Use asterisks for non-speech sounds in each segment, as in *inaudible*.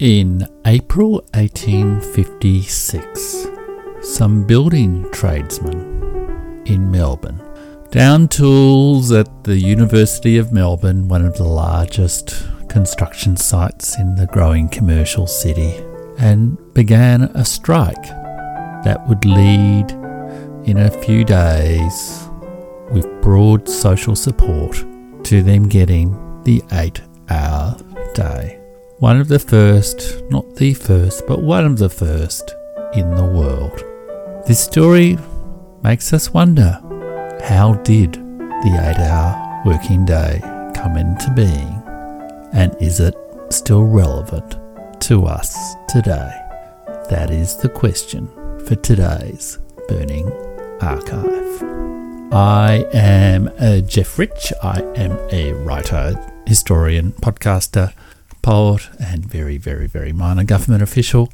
In April 1856, some building tradesmen in Melbourne down tools at the University of Melbourne, one of the largest construction sites in the growing commercial city, and began a strike that would lead in a few days with broad social support to them getting the eight hour day. One of the first, not the first, but one of the first in the world. This story makes us wonder how did the eight hour working day come into being? And is it still relevant to us today? That is the question for today's Burning Archive. I am uh, Jeff Rich. I am a writer, historian, podcaster, poet, and very, very, very minor government official.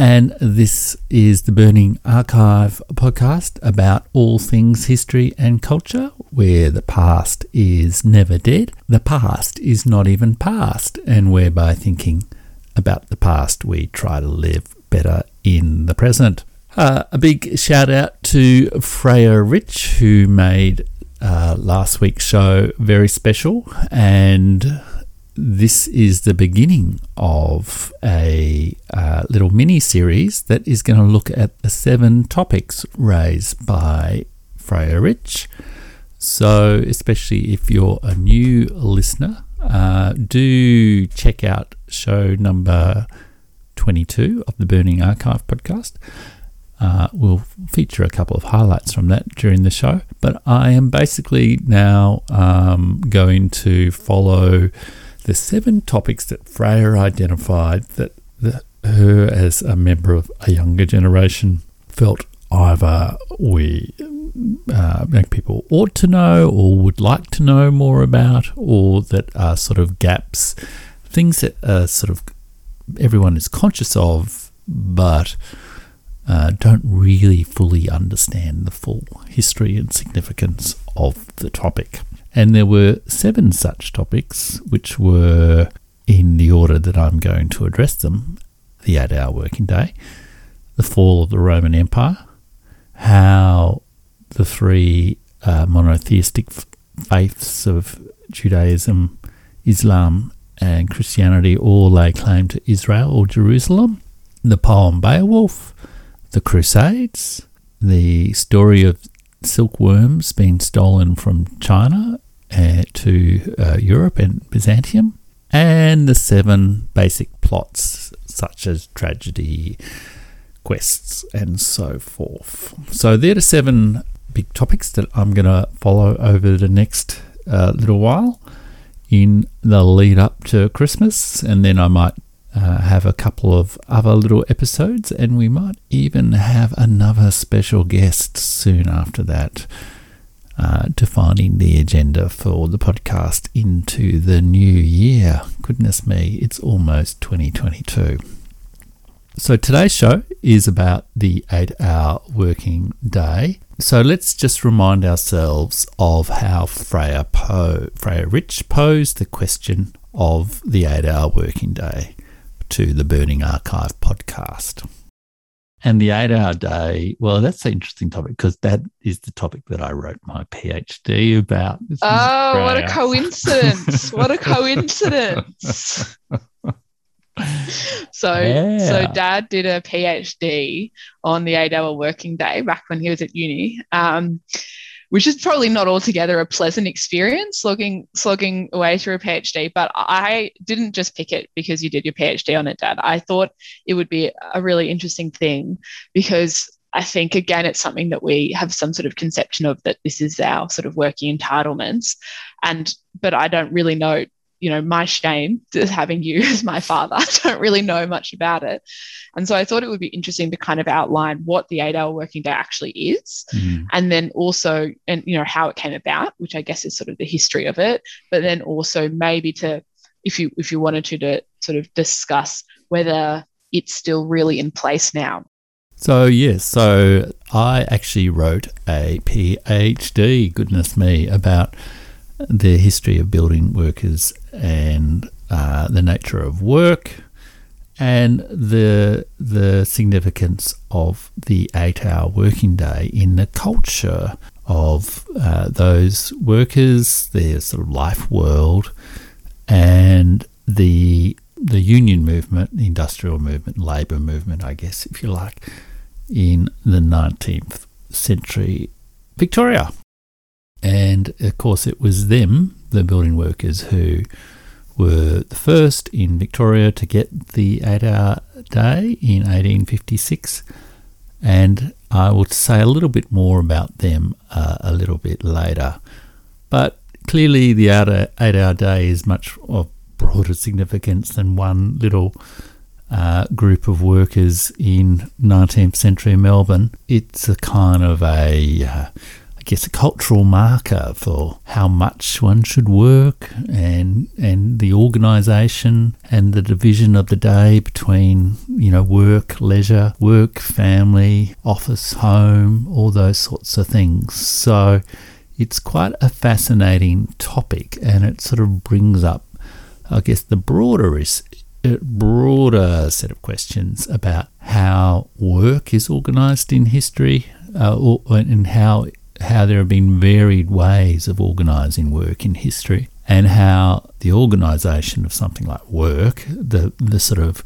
And this is the Burning Archive podcast about all things history and culture, where the past is never dead. The past is not even past, and whereby thinking about the past, we try to live better in the present. Uh, a big shout out to Freya Rich, who made uh, last week's show very special, and this is the beginning of a uh, little mini series that is going to look at the seven topics raised by Freya Rich. So, especially if you're a new listener, uh, do check out show number 22 of the Burning Archive podcast. Uh, we'll feature a couple of highlights from that during the show. But I am basically now um, going to follow the seven topics that Freya identified that, her, as a member of a younger generation, felt either we uh, people ought to know or would like to know more about, or that are sort of gaps, things that are sort of everyone is conscious of, but uh, don't really fully understand the full history and significance of the topic. And there were seven such topics, which were in the order that I'm going to address them. The eight hour working day, the fall of the Roman Empire, how the three uh, monotheistic faiths of Judaism, Islam, and Christianity all lay claim to Israel or Jerusalem, the poem Beowulf, the Crusades, the story of silkworms being stolen from China uh, to uh, Europe and Byzantium, and the seven basic plots such as tragedy, quests, and so forth. So there are seven big topics that I'm going to follow over the next uh, little while in the lead up to Christmas, and then I might uh, have a couple of other little episodes, and we might even have another special guest soon after that, uh, defining the agenda for the podcast into the new year. Goodness me, it's almost 2022. So today's show is about the eight hour working day. So let's just remind ourselves of how Freya, Freya Rich posed the question of the eight hour working day to the Burning Archive podcast. And the eight hour day, well, that's an interesting topic because that is the topic that I wrote my PhD about. This oh, what a coincidence! what a *laughs* coincidence. so, yeah. so dad did a PhD on the eight hour working day back when he was at uni. Um, which is probably not altogether a pleasant experience slogging slogging away through a PhD. But I didn't just pick it because you did your PhD on it, Dad. I thought it would be a really interesting thing because I think again it's something that we have some sort of conception of that this is our sort of working entitlements, and but I don't really know you know, my shame *laughs* is having you *laughs* as my father. I don't really know much about it. And so I thought it would be interesting to kind of outline what the eight hour working day actually is. Mm-hmm. And then also, and, you know, how it came about, which I guess is sort of the history of it. But then also maybe to, if you, if you wanted to, to sort of discuss whether it's still really in place now. So, yes, so I actually wrote a PhD, goodness me, about the history of building workers and uh, the nature of work, and the the significance of the eight-hour working day in the culture of uh, those workers, their sort of life world, and the the union movement, the industrial movement, labour movement, I guess, if you like, in the 19th century Victoria. And of course, it was them, the building workers, who were the first in Victoria to get the eight hour day in 1856. And I will say a little bit more about them uh, a little bit later. But clearly, the eight hour day is much of broader significance than one little uh, group of workers in 19th century Melbourne. It's a kind of a uh, guess a cultural marker for how much one should work and and the organisation and the division of the day between you know work, leisure, work, family, office, home, all those sorts of things. So it's quite a fascinating topic, and it sort of brings up, I guess, the broader is broader set of questions about how work is organised in history uh, or, and how how there have been varied ways of organising work in history and how the organisation of something like work, the, the sort of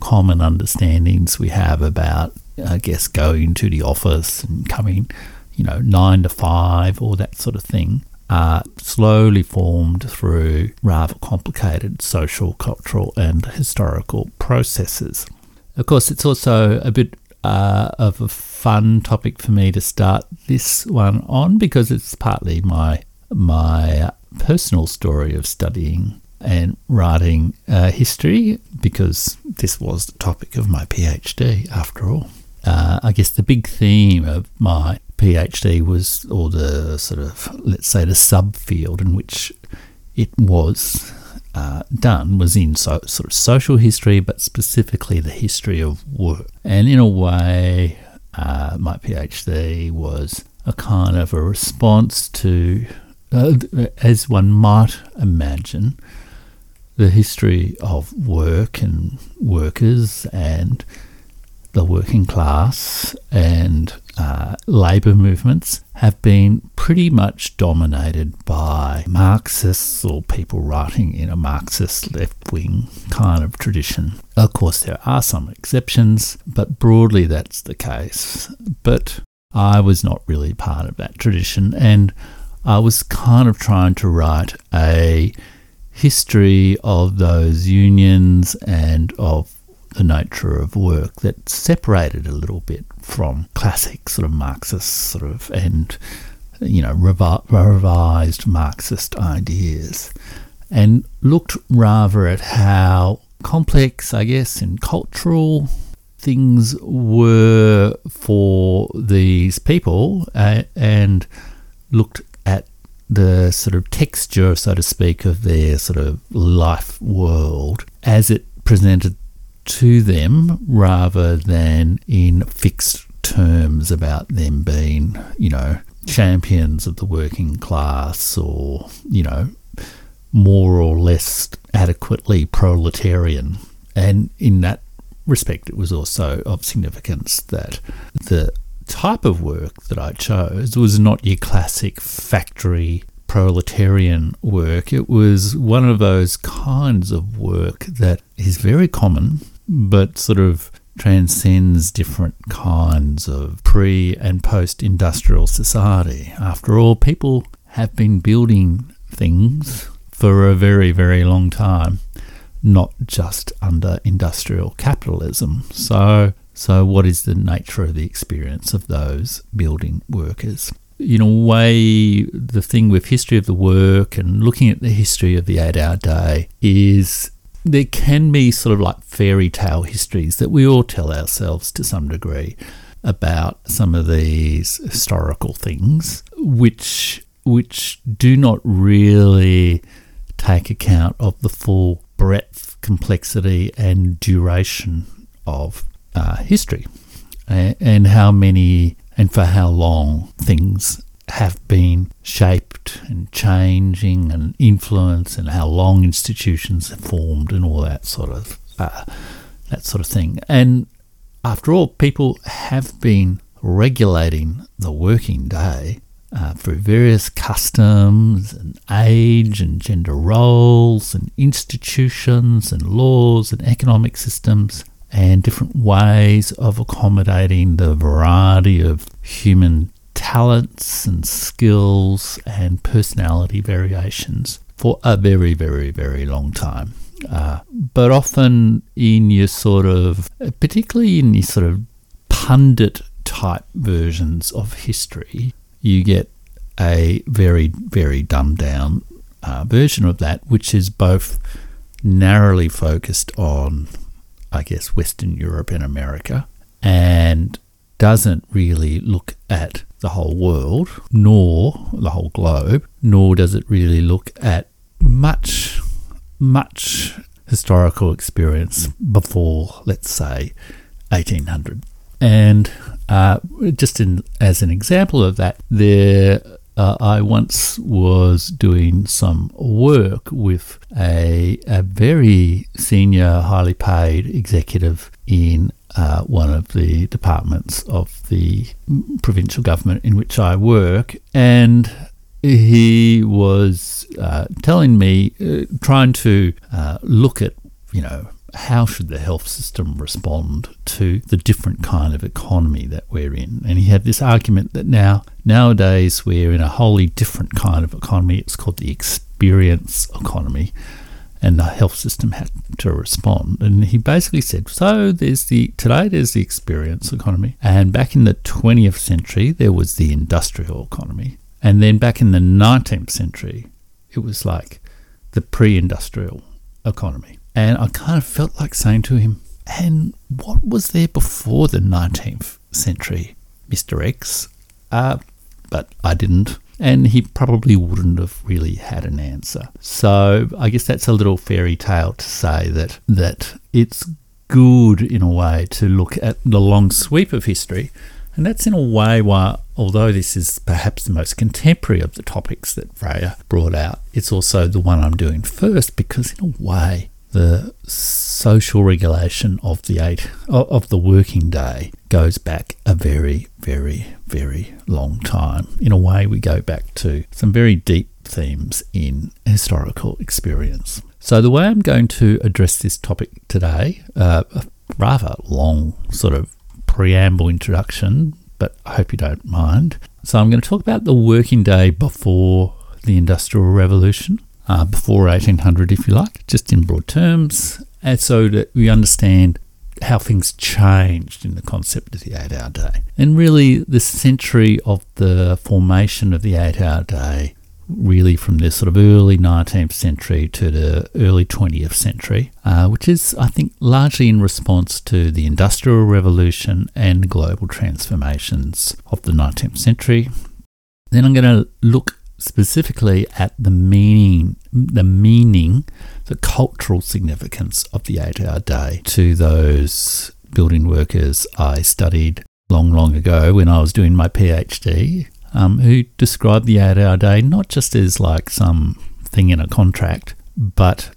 common understandings we have about, I guess, going to the office and coming, you know, nine to five, or that sort of thing, are slowly formed through rather complicated social, cultural, and historical processes. Of course, it's also a bit uh, of a fun topic for me to start this one on because it's partly my my personal story of studying and writing uh, history because this was the topic of my PhD after all. Uh, I guess the big theme of my PhD was, or the sort of, let's say, the subfield in which it was uh, done was in so, sort of social history, but specifically the history of work. And in a way, uh, my PhD was a kind of a response to, uh, as one might imagine, the history of work and workers and the working class and uh, labour movements have been pretty much dominated by Marxists or people writing in a Marxist left wing kind of tradition. Of course, there are some exceptions, but broadly that's the case. But I was not really part of that tradition, and I was kind of trying to write a history of those unions and of the nature of work that separated a little bit from classic sort of Marxist sort of and you know revised Marxist ideas and looked rather at how complex, I guess, and cultural things were for these people uh, and looked at the sort of texture, so to speak, of their sort of life world as it presented to them rather than in fixed terms about them being, you know, champions of the working class or, you know, more or less adequately proletarian. And in that respect, it was also of significance that the type of work that I chose was not your classic factory proletarian work. It was one of those kinds of work that is very common but sort of transcends different kinds of pre and post industrial society. After all, people have been building things for a very, very long time, not just under industrial capitalism. So, so what is the nature of the experience of those building workers? In a way, the thing with history of the work and looking at the history of the eight hour day is there can be sort of like fairy tale histories that we all tell ourselves to some degree about some of these historical things, which which do not really take account of the full breadth, complexity, and duration of uh, history, and, and how many and for how long things have been shaped and changing and influenced and how long institutions have formed and all that sort of uh, that sort of thing. And after all, people have been regulating the working day uh, through various customs and age and gender roles and institutions and laws and economic systems and different ways of accommodating the variety of human talents and skills and personality variations for a very, very, very long time. Uh, but often in your sort of, particularly in your sort of pundit type versions of history, you get a very, very dumbed down uh, version of that, which is both narrowly focused on, I guess, Western Europe and America, and doesn't really look at the whole world, nor the whole globe, nor does it really look at much, much historical experience before, let's say, 1800. And uh, just in, as an example of that, there uh, I once was doing some work with a, a very senior, highly paid executive in uh, one of the departments of the provincial government in which I work, and he was uh, telling me, uh, trying to uh, look at, you know, how should the health system respond to the different kind of economy that we're in? And he had this argument that now nowadays we're in a wholly different kind of economy. It's called the experience economy, and the health system had to respond. And he basically said, so there's the today there's the experience economy, and back in the 20th century there was the industrial economy, and then back in the 19th century it was like the pre-industrial economy. And I kind of felt like saying to him, and what was there before the 19th century, Mr. X? Uh, but I didn't. And he probably wouldn't have really had an answer. So I guess that's a little fairy tale to say that that it's good in a way to look at the long sweep of history. And that's in a way why, although this is perhaps the most contemporary of the topics that Freya brought out, it's also the one I'm doing first because, in a way, the social regulation of the eight of the working day goes back a very, very, very long time. In a way, we go back to some very deep themes in historical experience. So, the way I'm going to address this topic today, uh, a rather long sort of preamble introduction, but I hope you don't mind. So, I'm going to talk about the working day before the Industrial Revolution uh, before 1800, if you like, just in broad terms, and so that we understand how things changed in the concept of the eight hour day. And really, the century of the formation of the eight hour day, really from the sort of early 19th century to the early 20th century, uh, which is, I think, largely in response to the Industrial Revolution and global transformations of the 19th century. Then I'm going to look specifically at the meaning, the meaning, the cultural significance of the eight-hour day to those building workers I studied long, long ago when I was doing my PhD, um, who described the eight-hour day not just as like some thing in a contract, but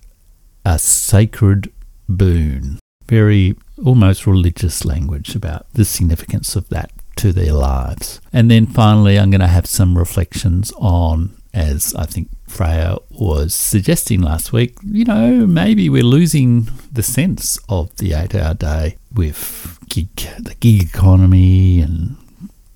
a sacred boon. Very almost religious language about the significance of that to their lives. And then finally, I'm going to have some reflections on, as I think Freya was suggesting last week, you know, maybe we're losing the sense of the eight hour day with gig, the gig economy and,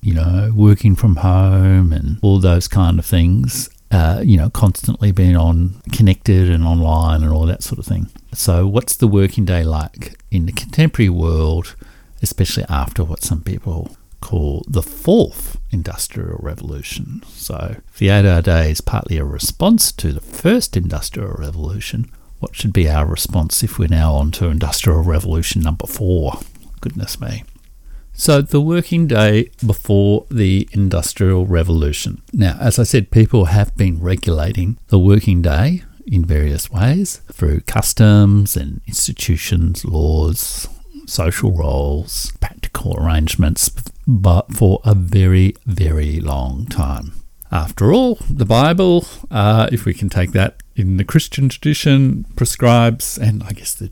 you know, working from home and all those kind of things. Uh, you know, constantly being on connected and online and all that sort of thing. So, what's the working day like in the contemporary world, especially after what some people call the fourth industrial revolution. So, the eight hour day is partly a response to the first industrial revolution. What should be our response if we're now on to industrial revolution number four? Goodness me. So, the working day before the Industrial Revolution. Now, as I said, people have been regulating the working day in various ways through customs and institutions, laws, social roles, practical arrangements, but for a very, very long time. After all, the Bible, uh, if we can take that in the Christian tradition, prescribes, and I guess the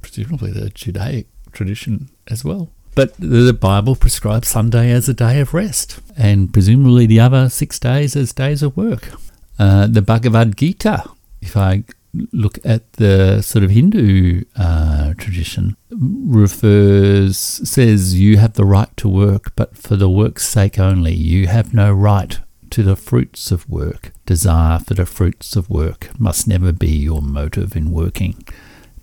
presumably the Judaic tradition as well. But the Bible prescribes Sunday as a day of rest, and presumably the other six days as days of work. Uh, the Bhagavad Gita, if I look at the sort of Hindu uh, tradition, refers says you have the right to work, but for the work's sake only. You have no right to the fruits of work. Desire for the fruits of work must never be your motive in working.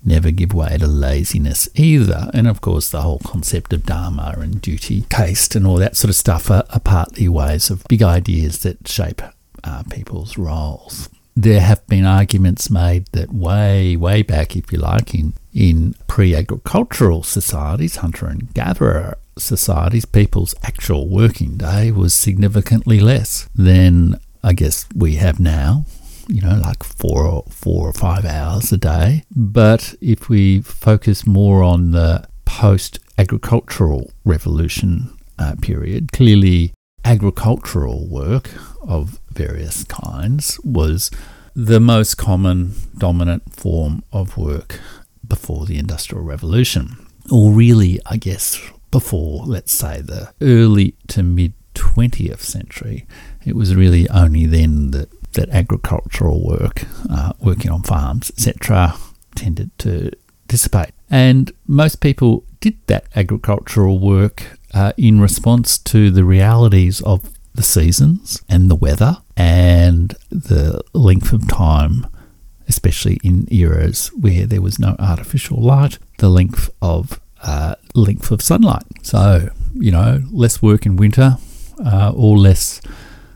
Never give way to laziness either. And of course, the whole concept of dharma and duty, caste, and all that sort of stuff are, are partly ways of big ideas that shape uh, people's roles there have been arguments made that way, way back, if you like, in, in pre agricultural societies, hunter and gatherer societies, people's actual working day was significantly less than I guess we have now. You know, like four or four or five hours a day. But if we focus more on the post agricultural revolution uh, period, clearly agricultural work of various kinds was the most common dominant form of work before the Industrial Revolution. Or really, I guess, before, let's say, the early to mid 20th century. It was really only then that, that agricultural work, uh, working on farms, etc., tended to dissipate. And most people did that agricultural work uh, in response to the realities of the seasons and the weather and the length of time, especially in eras where there was no artificial light, the length of uh, length of sunlight. So you know, less work in winter, uh, or less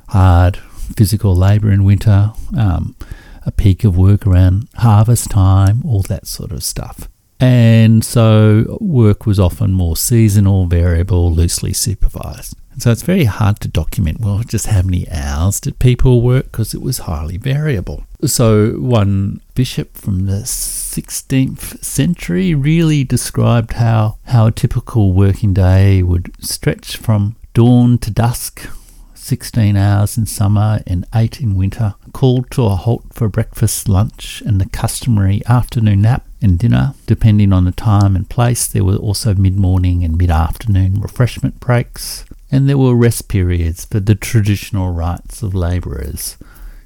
hard physical labour in winter. Um, a peak of work around harvest time, all that sort of stuff. And so work was often more seasonal, variable, loosely supervised. And So it's very hard to document, well, just how many hours did people work because it was highly variable. So one bishop from the 16th century really described how, how a typical working day would stretch from dawn to dusk, 16 hours in summer and 8 in winter, called to a halt for breakfast, lunch, and the customary afternoon nap and dinner. Depending on the time and place, there were also mid morning and mid afternoon refreshment breaks and there were rest periods for the traditional rights of labourers,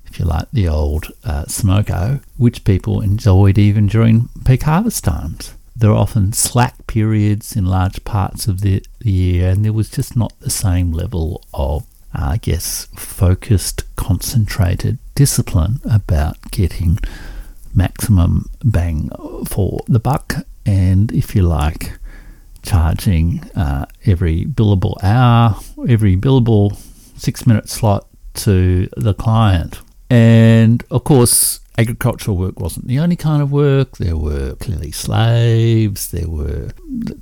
if you like the old uh, smoko, which people enjoyed even during peak harvest times. There were often slack periods in large parts of the, year, and there was just not the same level of, uh, I guess, focused, concentrated discipline about getting maximum bang for the buck, and if you like, charging uh, every billable hour, every billable six minute slot to the client. And of course, agricultural work wasn't the only kind of work. There were clearly slaves, there were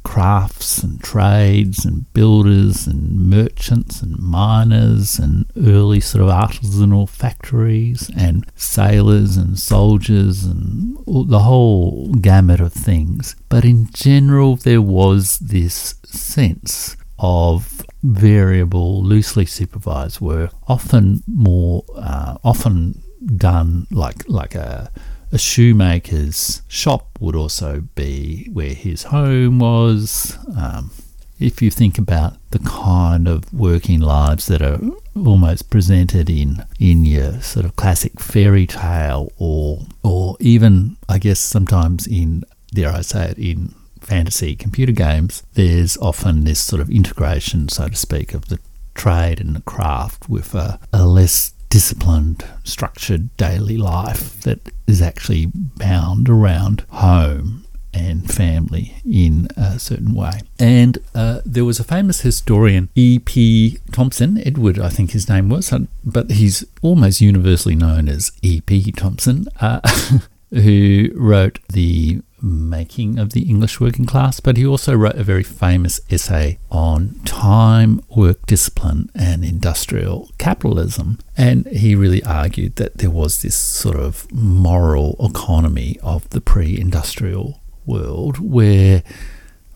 crafts and trades and builders and merchants and miners and early sort of artisanal factories and sailors and soldiers and the whole gamut of things. But in general, there was this sense of variable, loosely supervised work, often more, uh, often done like like a a shoemaker's shop would also be where his home was. Um, if you think about the kind of working lives that are almost presented in in your sort of classic fairy tale, or or even I guess sometimes in dare I say it in fantasy computer games, there's often this sort of integration, so to speak, of the trade and the craft with a, a less disciplined, structured daily life that is actually bound around home and family in a certain way. And uh, there was a famous historian, E.P. Thompson, Edward, I think his name was, but he's almost universally known as E.P. Thompson, uh, *laughs* who wrote the making of the English working class, but he also wrote a very famous essay on time, work discipline, and industrial capitalism. And he really argued that there was this sort of moral economy of the pre industrial world where,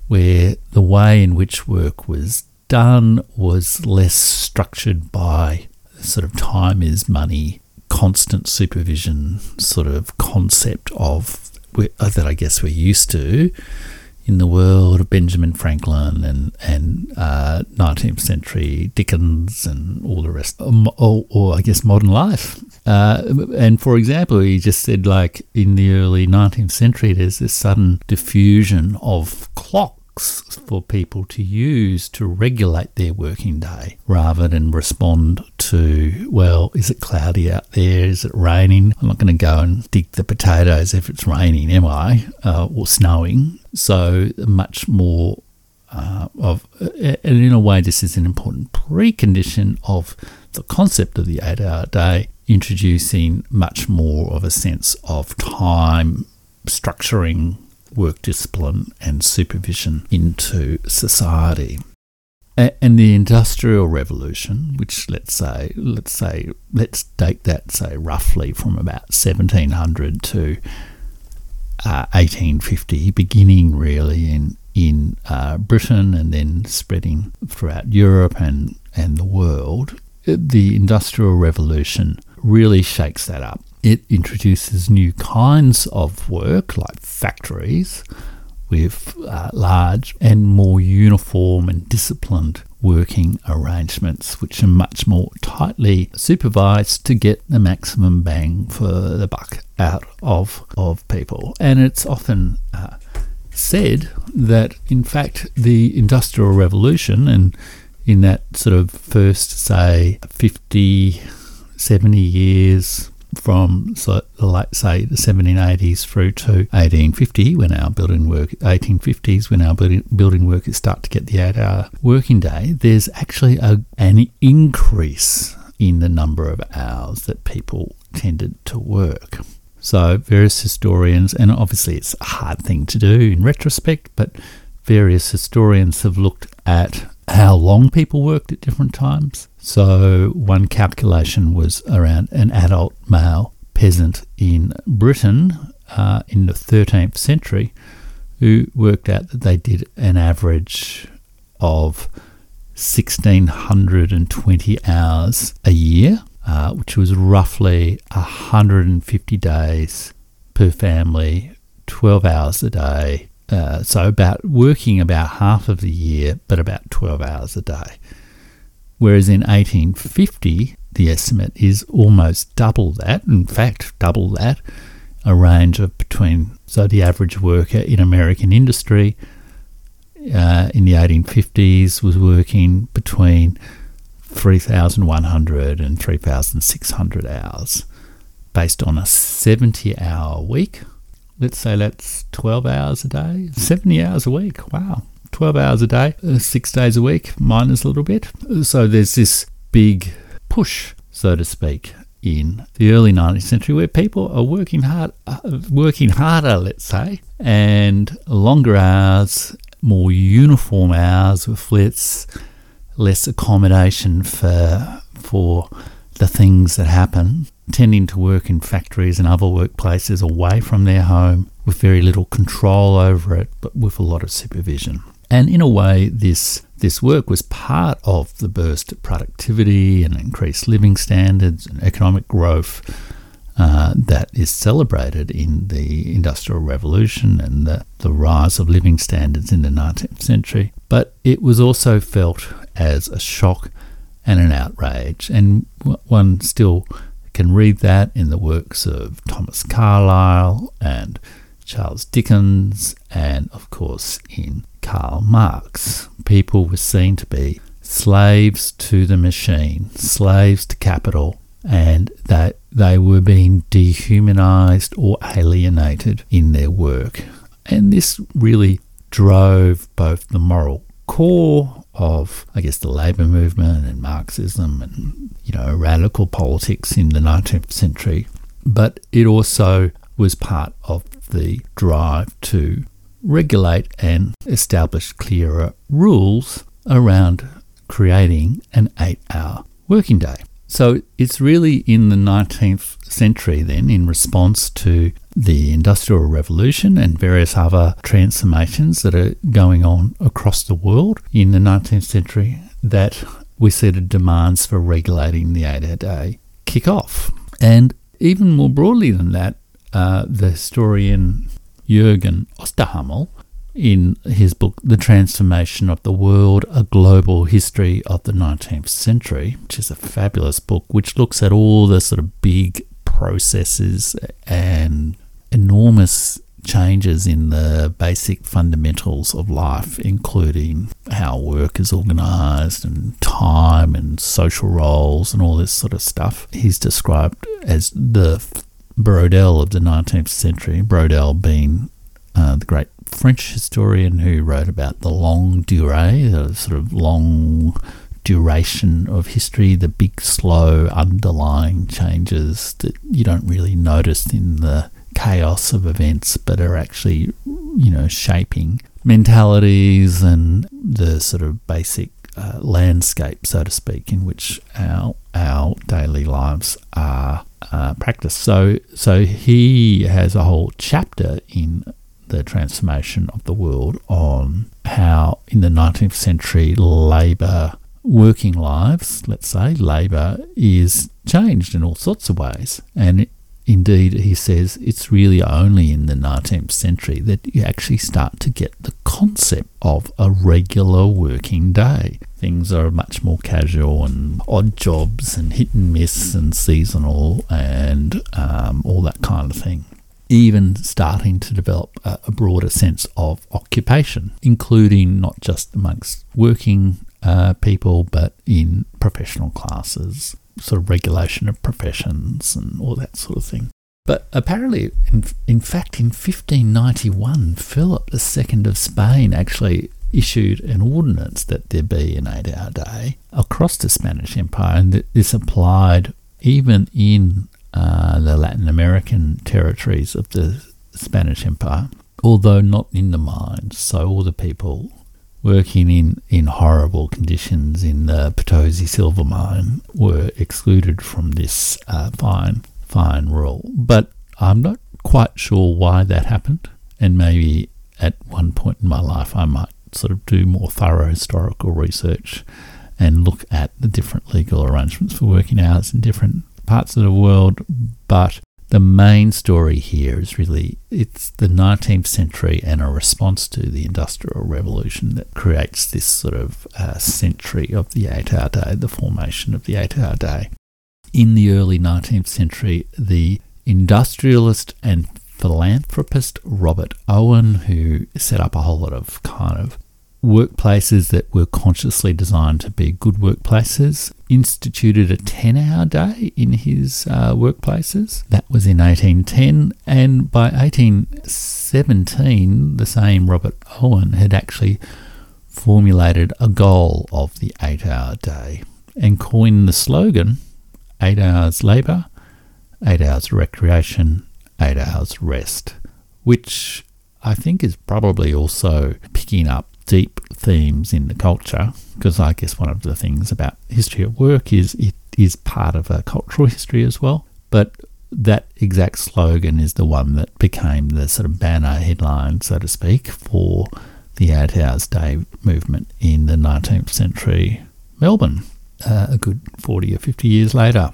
where the way in which work was done was less structured by sort of time is money constant supervision sort of concept of that I guess we're used to in the world of Benjamin Franklin and and uh, 19th century Dickens and all the rest, um, or, or, I guess modern life. Uh, and for example, he just said like in the early 19th century, there's this sudden diffusion of clocks for people to use to regulate their working day rather than respond to, well, is it cloudy out there? Is it raining? I'm not going to go and dig the potatoes if it's raining, am I? Uh, or snowing. So, much more uh, of, and in a way, this is an important precondition of the concept of the eight hour day, introducing much more of a sense of time structuring work discipline and supervision into society. And the Industrial Revolution, which let's say, let's say, let's date that, say, roughly from about 1700 to uh, 1850, beginning really in in uh, Britain and then spreading throughout Europe and and the world. The Industrial Revolution really shakes that up it introduces new kinds of work, like factories, with uh, large and more uniform and disciplined working arrangements, which are much more tightly supervised to get the maximum bang for the buck out of, of people. And it's often uh, said that, in fact, the Industrial Revolution and in that sort of first, say, 50, 70 years from so, say the 1780s through to 1850 when our building work 1850s when our building, building workers start to get the eight hour working day there's actually a, an increase in the number of hours that people tended to work so various historians and obviously it's a hard thing to do in retrospect but various historians have looked at how long people worked at different times. So, one calculation was around an adult male peasant in Britain uh, in the 13th century who worked out that they did an average of 1620 hours a year, uh, which was roughly 150 days per family, 12 hours a day, uh, so about working about half of the year, but about 12 hours a day. Whereas in 1850, the estimate is almost double that. In fact, double that. A range of between so the average worker in American industry uh, in the 1850s was working between 3,100 and 3,600 hours based on a 70 hour week let's say that's 12 hours a day, 70 hours a week. Wow. 12 hours a day, uh, six days a week, minus a little bit. So there's this big push, so to speak, in the early 19th century where people are working hard, uh, working harder, let's say, and longer hours, more uniform hours with less, less accommodation for for the things that happen, tending to work in factories and other workplaces away from their home with very little control over it, but with a lot of supervision. And in a way, this this work was part of the burst of productivity and increased living standards and economic growth uh, that is celebrated in the Industrial Revolution and the, the rise of living standards in the 19th century. But it was also felt as a shock and an outrage. And one still can read that in the works of Thomas Carlyle and Charles Dickens, and of course in Karl Marx. People were seen to be slaves to the machine, slaves to capital, and that they were being dehumanized or alienated in their work. And this really drove both the moral core of, I guess, the labour movement and Marxism and, you know, radical politics in the 19th century. But it also was part of the drive to regulate and establish clearer rules around creating an eight hour working day. So it's really in the 19th century, then, in response to the Industrial Revolution and various other transformations that are going on across the world in the 19th century, that we see the demands for regulating the eight hour day kick off. And even more broadly than that, uh, the historian Jürgen Osterhammel in his book, The Transformation of the World A Global History of the 19th Century, which is a fabulous book, which looks at all the sort of big processes and enormous changes in the basic fundamentals of life, including how work is organized and time and social roles and all this sort of stuff. He's described as the Braudel of the 19th century, Braudel being uh, the great French historian who wrote about the longue durée, the sort of long duration of history, the big, slow, underlying changes that you don't really notice in the chaos of events, but are actually, you know, shaping mentalities and the sort of basic uh, landscape, so to speak, in which our our daily lives are uh, practiced. So, so he has a whole chapter in the transformation of the world on how in the 19th century labour working lives, let's say, labour is changed in all sorts of ways. And indeed, he says it's really only in the 19th century that you actually start to get the concept of a regular working day. Things are much more casual and odd jobs and hit and miss and seasonal and um, all that kind of thing even starting to develop a, a broader sense of occupation, including not just amongst working uh, people, but in professional classes, sort of regulation of professions and all that sort of thing. But apparently, in, in fact, in 1591, Philip II of Spain actually issued an ordinance that there be an eight hour day across the Spanish Empire, and this applied even in uh, the Latin American territories of the Spanish Empire, although not in the mines. So all the people working in, in horrible conditions in the Potosi silver mine were excluded from this uh, fine fine rule. But I'm not quite sure why that happened, and maybe at one point in my life I might sort of do more thorough historical research and look at the different legal arrangements for working hours in different parts of the world, but the main story here is really it's the 19th century and a response to the industrial revolution that creates this sort of uh, century of the eight-hour day the formation of the eight-hour day. In the early 19th century the industrialist and philanthropist robert owen who set up a whole lot of kind of workplaces that were consciously designed to be good workplaces, instituted a 10 hour day in his uh, workplaces. That was in 1810. And by 1817, the same Robert Owen had actually formulated a goal of the eight hour day and coined the slogan eight hours labour, eight hours recreation, eight hours rest, which I think is probably also picking up deep themes in the culture because I guess one of the things about history at work is it is part of a cultural history as well. But that exact slogan is the one that became the sort of banner headline, so to speak, for the Eight Hours Day movement in the 19th century Melbourne, uh, a good 40 or 50 years later.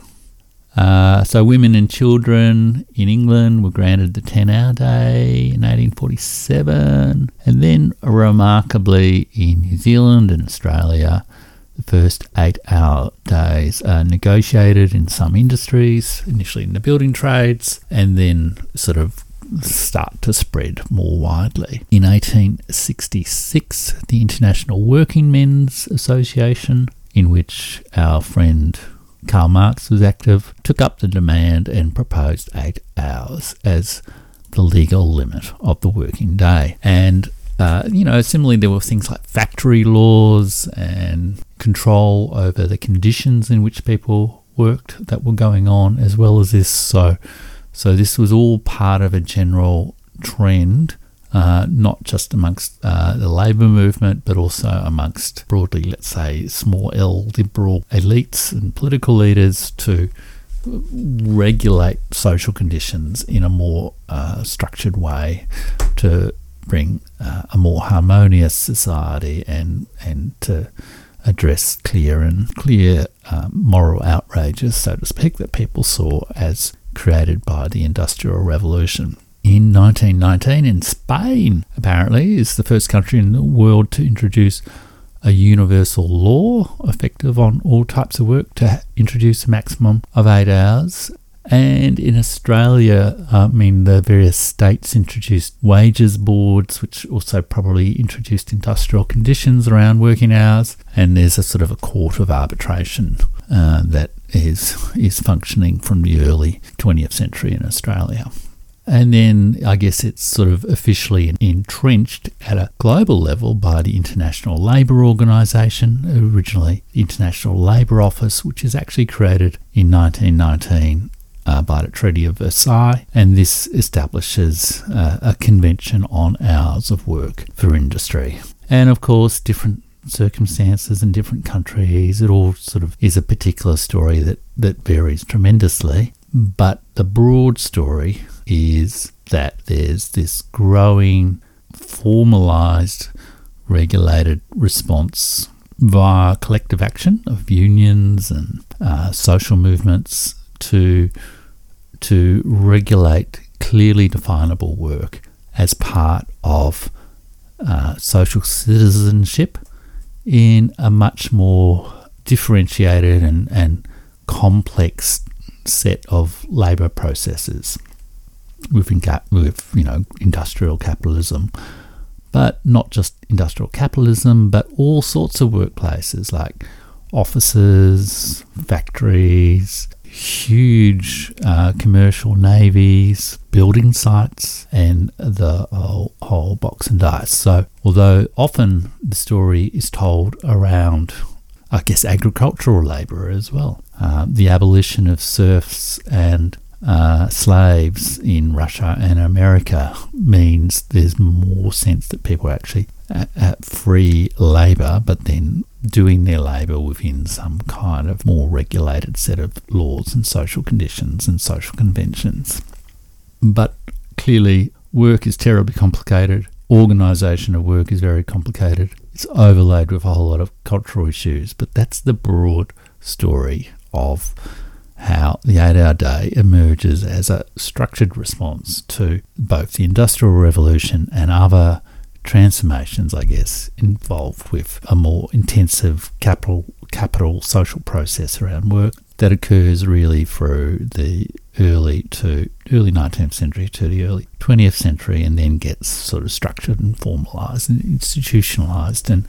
Uh, so, women and children in England were granted the 10 hour day in 1847, and then remarkably in New Zealand and Australia, the first eight hour days are negotiated in some industries, initially in the building trades, and then sort of start to spread more widely. In 1866, the International Working Men's Association, in which our friend Karl Marx was active, took up the demand and proposed eight hours as the legal limit of the working day. And, uh, you know, similarly, there were things like factory laws and control over the conditions in which people worked that were going on, as well as this. So, so this was all part of a general trend uh, not just amongst uh, the labour movement, but also amongst broadly, let's say, small L liberal elites and political leaders to regulate social conditions in a more uh, structured way to bring uh, a more harmonious society and and to address clear and clear uh, moral outrages, so to speak, that people saw as created by the Industrial Revolution in 1919 in Spain, apparently, is the first country in the world to introduce a universal law effective on all types of work to introduce a maximum of eight hours. And in Australia, I mean, the various states introduced wages boards, which also probably introduced industrial conditions around working hours. And there's a sort of a court of arbitration uh, that is is functioning from the early 20th century in Australia. And then I guess it's sort of officially entrenched at a global level by the International Labour Organization, originally the International Labour Office, which is actually created in 1919 uh, by the Treaty of Versailles. And this establishes uh, a convention on hours of work for industry. And of course, different circumstances in different countries, it all sort of is a particular story that, that varies tremendously. But the broad story is that there's this growing formalized regulated response via collective action of unions and uh, social movements to to regulate clearly definable work as part of uh, social citizenship in a much more differentiated and, and complex set of labour processes with, you know industrial capitalism, but not just industrial capitalism, but all sorts of workplaces like offices, factories, huge uh, commercial navies, building sites, and the whole, whole box and dice. So, although often the story is told around, I guess, agricultural labour as well, uh, the abolition of serfs and uh, slaves in Russia and America means there's more sense that people are actually at, at free labour, but then doing their labour within some kind of more regulated set of laws and social conditions and social conventions. But clearly, work is terribly complicated. Organisation of work is very complicated. It's overlaid with a whole lot of cultural issues, but that's the broad story of how the eight hour day emerges as a structured response to both the Industrial Revolution and other transformations, I guess, involved with a more intensive capital capital social process around work that occurs really through the early to early 19th century to the early 20th century and then gets sort of structured and formalized and institutionalized and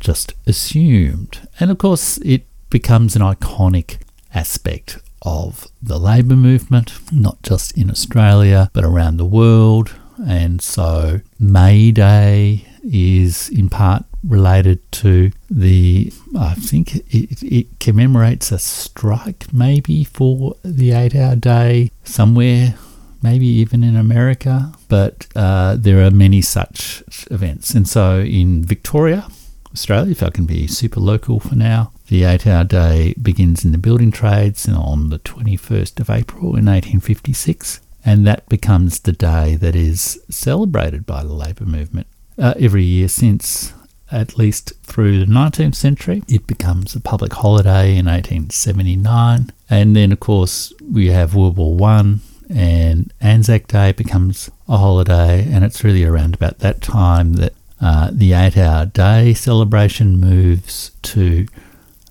just assumed. And of course, it becomes an iconic aspect of the labour movement, not just in Australia, but around the world. And so May Day is in part related to the, I think it, it commemorates a strike maybe for the eight hour day somewhere, maybe even in America. But uh, there are many such events. And so in Victoria, Australia, if I can be super local for now, the eight hour day begins in the building trades on the 21st of April in 1856, and that becomes the day that is celebrated by the labour movement uh, every year since at least through the 19th century. It becomes a public holiday in 1879, and then, of course, we have World War One. And Anzac Day becomes a holiday, and it's really around about that time that uh, the eight hour day celebration moves to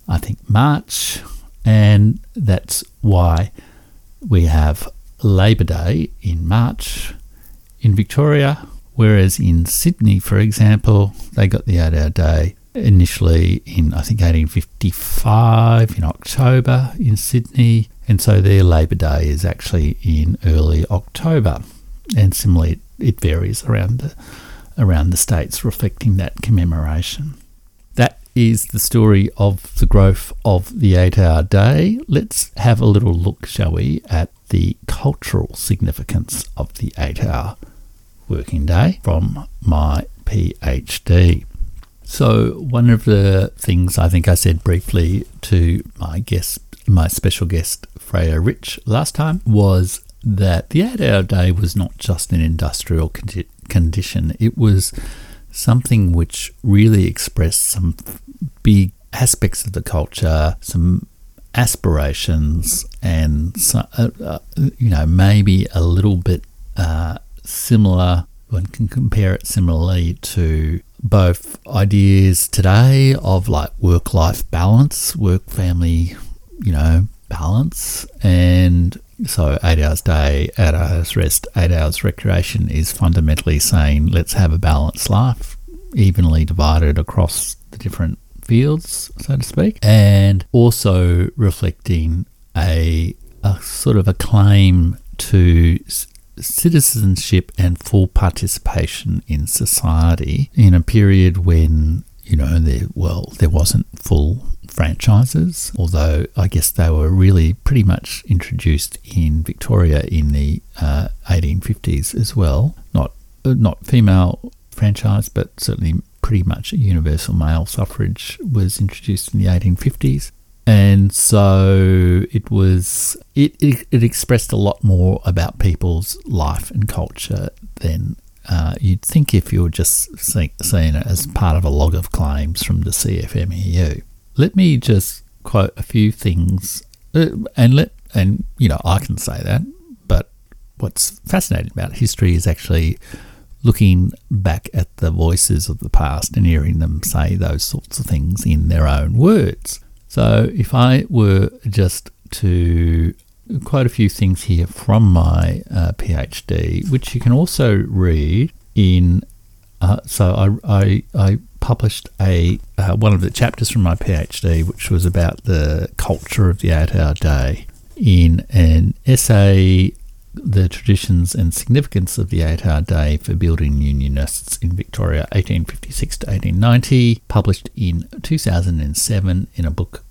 I think, March, and that's why we have Labor Day in March in Victoria, whereas in Sydney, for example, they got the eight hour day initially in, I think, 1855 in October in Sydney, and so their Labor Day is actually in early October. And similarly, it varies around the, around the states, reflecting that commemoration is the story of the growth of the eight hour day. Let's have a little look, shall we, at the cultural significance of the eight hour working day from my PhD. So, one of the things I think I said briefly to my guest, my special guest, Freya Rich, last time was that the eight hour day was not just an industrial condi- condition, it was something which really expressed some big aspects of the culture, some aspirations, and some, uh, uh, you know maybe a little bit uh, similar, one can compare it similarly to both ideas today of like work life balance, work family, you know, balance, and so eight hours day, eight hours rest, eight hours recreation is fundamentally saying let's have a balanced life, evenly divided across the different fields, so to speak, and also reflecting a, a sort of a claim to citizenship and full participation in society in a period when you know there well there wasn't full franchises although I guess they were really pretty much introduced in Victoria in the uh, 1850s as well not uh, not female franchise but certainly pretty much universal male suffrage was introduced in the 1850s and so it was it, it, it expressed a lot more about people's life and culture than uh, you'd think if you were just see, seeing it as part of a log of claims from the CFMEU. Let me just quote a few things, uh, and let and you know I can say that, but what's fascinating about history is actually looking back at the voices of the past and hearing them say those sorts of things in their own words. So if I were just to quite a few things here from my uh, PhD, which you can also read in. Uh, so I, I, I published a uh, one of the chapters from my PhD, which was about the culture of the eight-hour day, in an essay, "The Traditions and Significance of the Eight-Hour Day for Building Unionists in Victoria, 1856 to 1890," published in 2007 in a book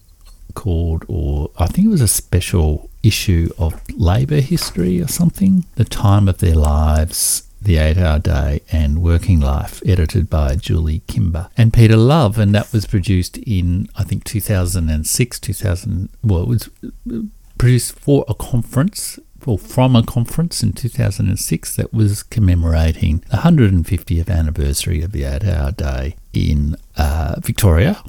called, or I think it was a special issue of Labour History or something, The Time of Their Lives, The Eight Hour Day, and Working Life, edited by Julie Kimber and Peter Love. And that was produced in, I think, 2006, 2000, well, it was produced for a conference or from a conference in 2006 that was commemorating the 150th anniversary of the eight hour day in uh, Victoria.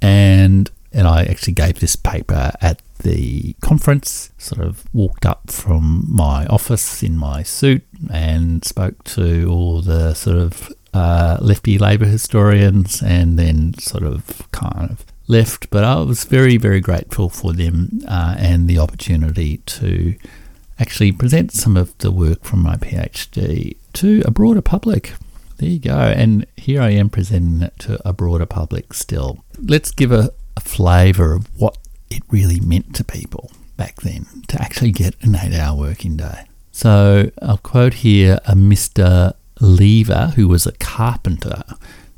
And and I actually gave this paper at the conference, sort of walked up from my office in my suit and spoke to all the sort of uh, lefty Labour historians and then sort of kind of left. But I was very, very grateful for them uh, and the opportunity to actually present some of the work from my PhD to a broader public. There you go. And here I am presenting it to a broader public still. Let's give a, a flavour of what it really meant to people back then to actually get an eight hour working day. So I'll quote here a Mr. Lever, who was a carpenter,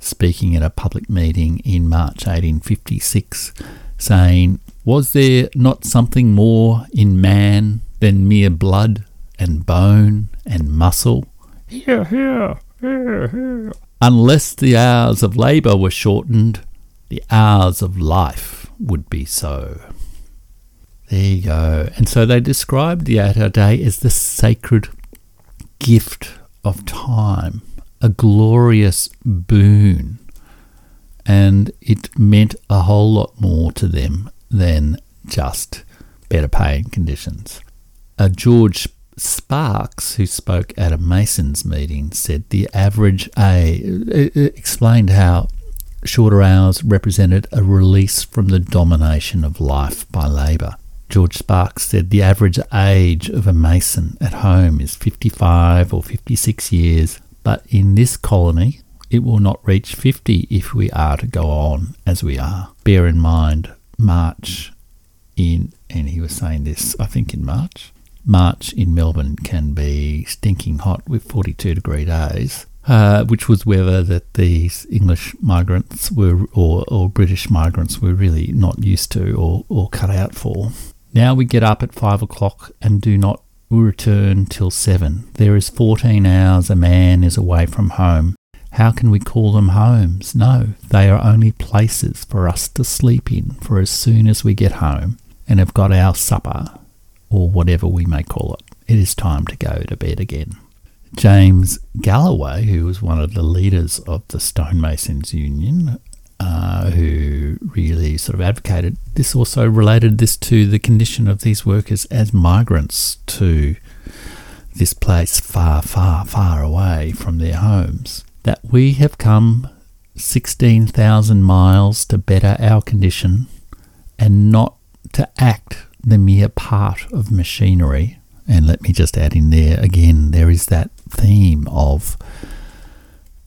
speaking at a public meeting in March 1856, saying, Was there not something more in man than mere blood and bone and muscle? Here, here, here, here. Unless the hours of labour were shortened, the hours of life would be so. There you go. And so they described the hour day as the sacred gift of time, a glorious boon. And it meant a whole lot more to them than just better paying conditions. Uh, George Sparks, who spoke at a Masons meeting, said the average A explained how shorter hours represented a release from the domination of life by labour. George Sparks said the average age of a mason at home is 55 or 56 years, but in this colony it will not reach 50 if we are to go on as we are. Bear in mind, March in, and he was saying this, I think in March, March in Melbourne can be stinking hot with 42 degree days uh, which was weather that these English migrants were, or, or British migrants were really not used to or, or cut out for. Now we get up at five o'clock and do not return till seven. There is 14 hours a man is away from home. How can we call them homes? No, they are only places for us to sleep in for as soon as we get home and have got our supper, or whatever we may call it. It is time to go to bed again. James Galloway, who was one of the leaders of the stonemasons union, uh, who really sort of advocated this, also related this to the condition of these workers as migrants to this place far, far, far away from their homes, that we have come 16,000 miles to better our condition and not to act the mere part of machinery. And let me just add in there again, there is that theme of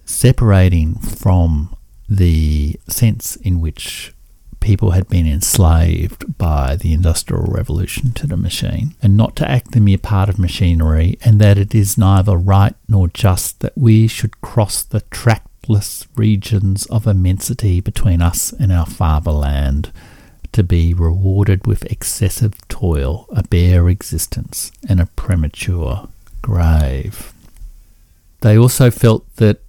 separating from the sense in which people had been enslaved by the Industrial Revolution to the machine, and not to act the mere part of machinery, and that it is neither right nor just that we should cross the trackless regions of immensity between us and our fatherland, to be rewarded with excessive toil, a bare existence, and a premature grave. They also felt that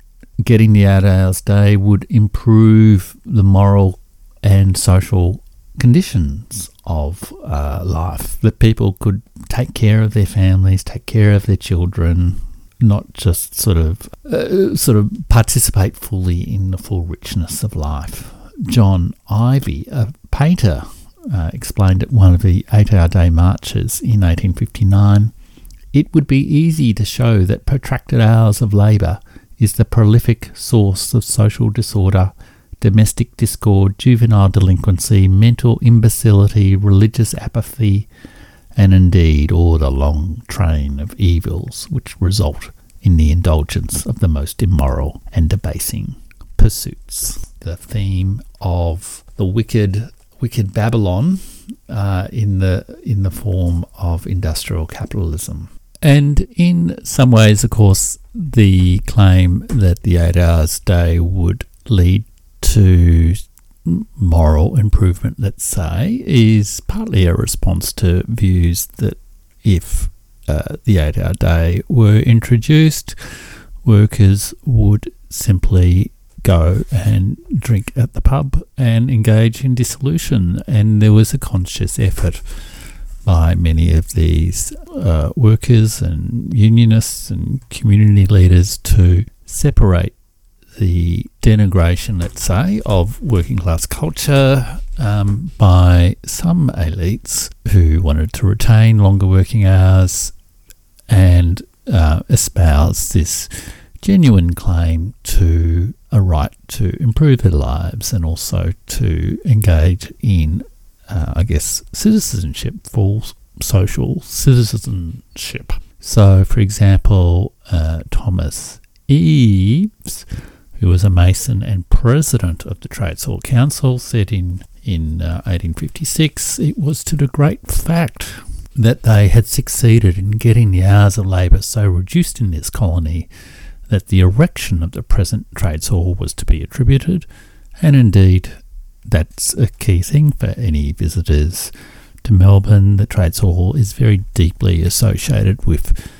getting the eight hours day would improve the moral and social conditions of uh, life. That people could take care of their families, take care of their children, not just sort of uh, sort of participate fully in the full richness of life. John Ivy, a painter, uh, explained at one of the eight-hour day marches in 1859. It would be easy to show that protracted hours of labour is the prolific source of social disorder domestic discord, juvenile delinquency, mental imbecility, religious apathy, and indeed all the long train of evils which result in the indulgence of the most immoral and debasing pursuits. The theme of the wicked, wicked Babylon uh, in the in the form of industrial capitalism. And in some ways, of course, the claim that the eight hours day would lead to moral improvement, let's say, is partly a response to views that if uh, the eight hour day were introduced, workers would simply go and drink at the pub and engage in dissolution. And there was a conscious effort by many of these uh, workers and unionists and community leaders to separate the denigration, let's say, of working class culture um, by some elites who wanted to retain longer working hours and uh, espouse this genuine claim to a right to improve their lives and also to engage in, uh, I guess, citizenship, full social citizenship. So, for example, uh, Thomas Eaves who was a Mason and president of the Trades Hall Council, said in, in uh, 1856 it was to the great fact that they had succeeded in getting the hours of labour so reduced in this colony that the erection of the present Trades Hall was to be attributed, and indeed that's a key thing for any visitors to Melbourne. The Trades Hall is very deeply associated with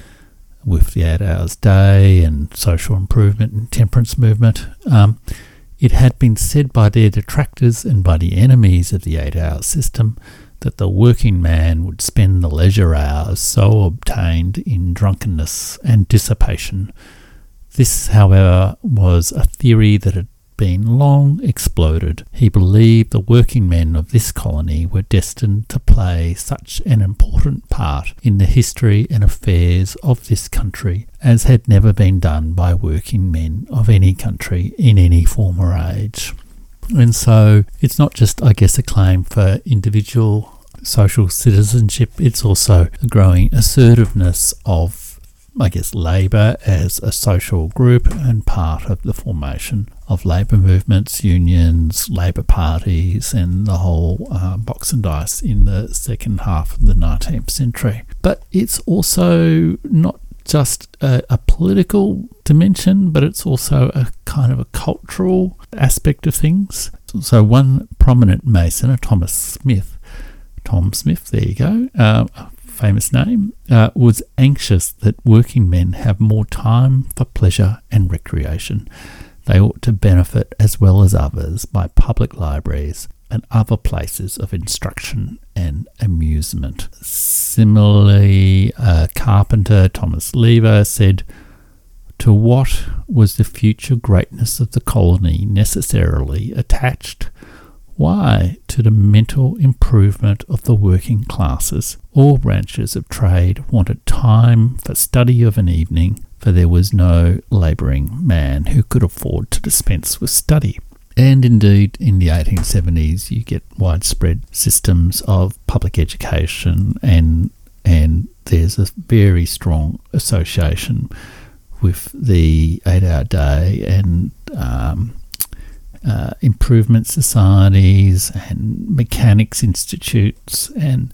with the eight hours day and social improvement and temperance movement. Um, it had been said by their detractors and by the enemies of the eight hour system that the working man would spend the leisure hours so obtained in drunkenness and dissipation. This, however, was a theory that had been long exploded, he believed the working men of this colony were destined to play such an important part in the history and affairs of this country as had never been done by working men of any country in any former age. And so it's not just, I guess, a claim for individual social citizenship, it's also a growing assertiveness of I guess, labour as a social group and part of the formation of labour movements, unions, labour parties, and the whole uh, box and dice in the second half of the 19th century. But it's also not just a, a, political dimension, but it's also a kind of a cultural aspect of things. So, one prominent Mason, Thomas Smith, Tom Smith, there you go, uh, famous name, uh, was anxious that working men have more time for pleasure and recreation. They ought to benefit as well as others by public libraries and other places of instruction and amusement. Similarly, uh, carpenter Thomas Lever said, To what was the future greatness of the colony necessarily attached Why? To the mental improvement of the working classes. All branches of trade wanted time for study of an evening, for there was no labouring man who could afford to dispense with study. And indeed, in the 1870s, you get widespread systems of public education, and and there's a very strong association with the eight-hour day and um, uh, improvement societies and mechanics institutes and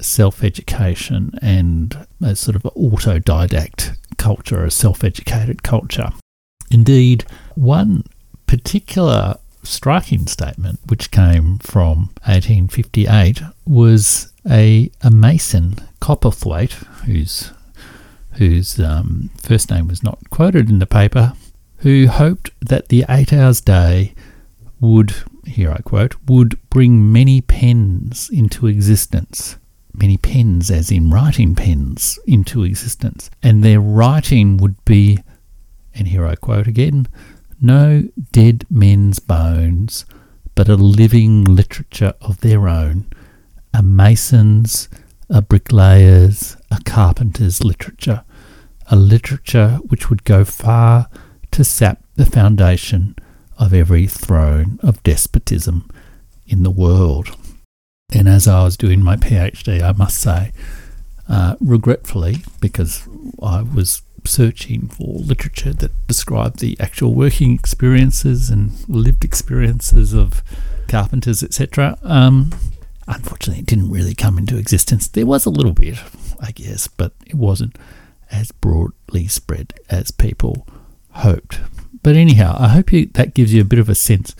self-education and a sort of autodidact culture, a self-educated culture. Indeed, one particular striking statement, which came from 1858, was a, a mason, Copperthwaite, whose whose um, first name was not quoted in the paper, who hoped that the eight hours day would, here I quote, would bring many pens into existence. Many pens, as in writing pens, into existence. And their writing would be, and here I quote again, no dead men's bones, but a living literature of their own, a mason's, a bricklayer's, a carpenter's literature, a literature which would go far to sap the foundation of every throne of despotism in the world. And as I was doing my PhD, I must say, uh, regretfully, because I was searching for literature that described the actual working experiences and lived experiences of carpenters, etc. Um, unfortunately, it didn't really come into existence. There was a little bit, I guess, but it wasn't as broadly spread as people hoped. But anyhow, I hope you, that gives you a bit of a sense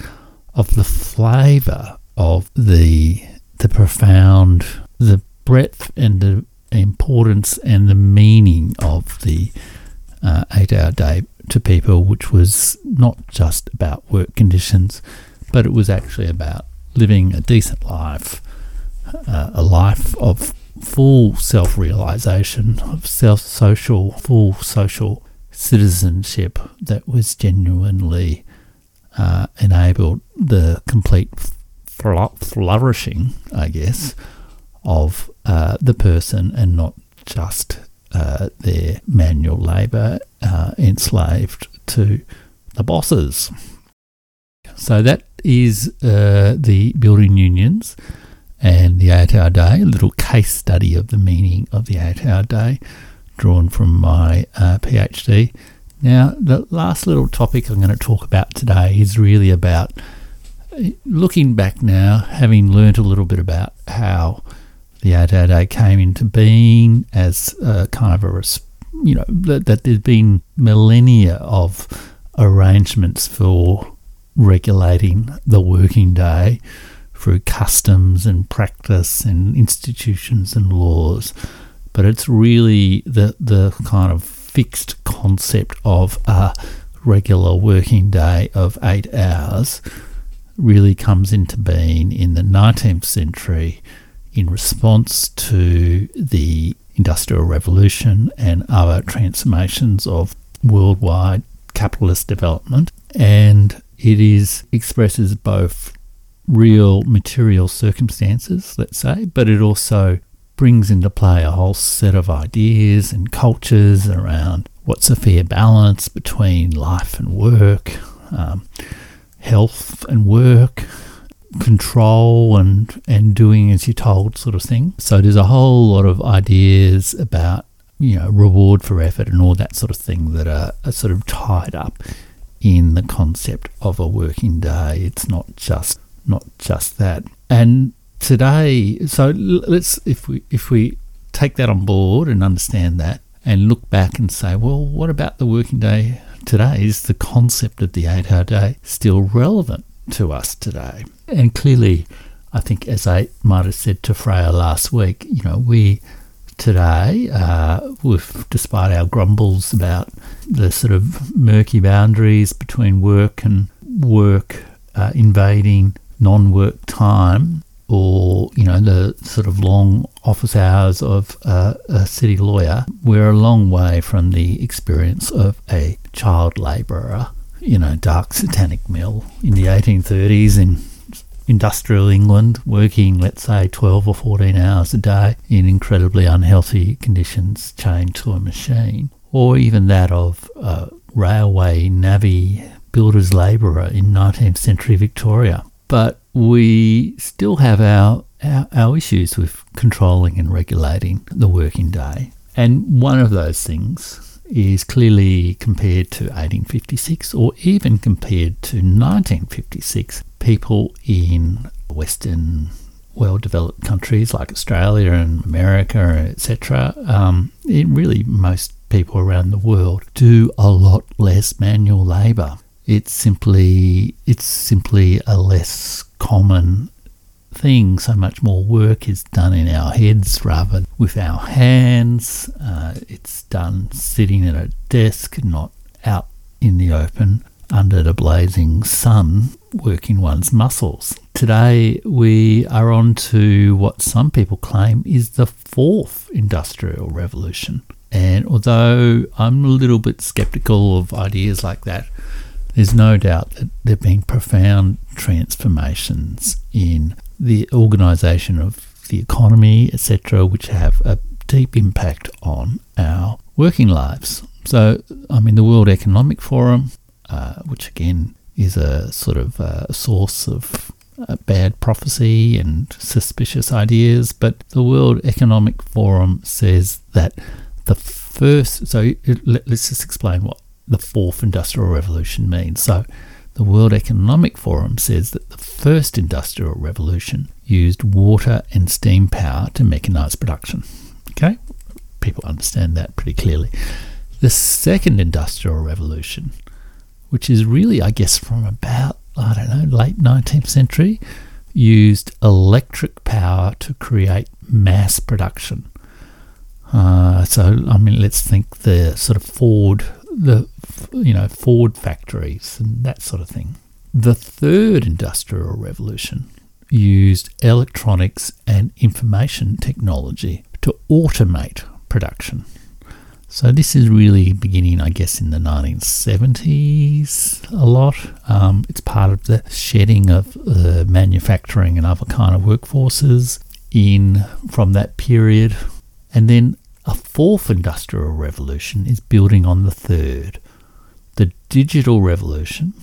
of the flavour of the the profound, the breadth and the importance and the meaning of the uh, eight hour day to people, which was not just about work conditions, but it was actually about living a decent life, uh, a life of full self realization, of self social, full social citizenship that was genuinely uh, enabled the complete flourishing, I guess, of uh, the person and not just uh, their manual labour uh, enslaved to the bosses. So that is uh, the building unions and the eight hour day, a little case study of the meaning of the eight hour day drawn from my uh, PhD. Now, the last little topic I'm going to talk about today is really about looking back now, having learnt a little bit about how the ADAD came into being as a kind of a, you know, that, that there's been millennia of arrangements for regulating the working day through customs and practice and institutions and laws. But it's really the, the kind of fixed concept of a regular working day of eight hours really comes into being in the 19th century in response to the Industrial Revolution and other transformations of worldwide capitalist development. And it is expresses both real material circumstances, let's say, but it also brings into play a whole set of ideas and cultures around what's a fair balance between life and work, um, health and work, control and and doing as you're told sort of thing. So there's a whole lot of ideas about you know reward for effort and all that sort of thing that are, are sort of tied up in the concept of a working day. It's not just not just that. And today, so let's if we if we take that on board and understand that and look back and say, well, what about the working day today? Is the concept of the eight-hour day still relevant? to us today. And clearly, I think, as I might have said to Freya last week, you know, we today, uh, with despite our grumbles about the sort of murky boundaries between work and work uh, invading non-work time, or you know the sort of long office hours of uh, a city lawyer, we're a long way from the experience of a child labourer you know, dark satanic mill in the 1830s in industrial England working, let's say, 12 or 14 hours a day in incredibly unhealthy conditions chained to a machine, or even that of a railway navvy builder's labourer in 19th century Victoria. But we still have our, our, our issues with controlling and regulating the working day. And one of those things is clearly compared to 1856 or even compared to 1956. People in Western well developed countries like Australia and America, etc., um, really most people around the world do a lot less manual labour. It's simply it's simply a less common thing. So much more work is done in our heads rather than with our hands. Uh, it's done sitting at a desk, not out in the open under the blazing sun, working one's muscles. Today, we are on to what some people claim is the fourth industrial revolution. And although I'm a little bit skeptical of ideas like that, there's no doubt that there have been profound transformations in the organisation of the economy, etc., which have a deep impact on our working lives. So, I mean, the World Economic Forum, uh, which again is a sort of a source of uh, bad prophecy and suspicious ideas, but the World Economic Forum says that the first, so let, us just explain what the fourth industrial revolution means. So, the World Economic Forum says that the first industrial revolution used water and steam power to mechanize production. Okay? People understand that pretty clearly. The second industrial revolution, which is really, I guess, from about, I don't know, late 19th century, used electric power to create mass production. Uh, so, I mean, let's think the sort of Ford the you know Ford factories and that sort of thing. The third industrial revolution used electronics and information technology to automate production. So this is really beginning, I guess, in the 1970s a lot. Um, it's part of the shedding of uh, manufacturing and other kind of workforces in from that period. And then a fourth industrial revolution is building on the third. Digital revolution,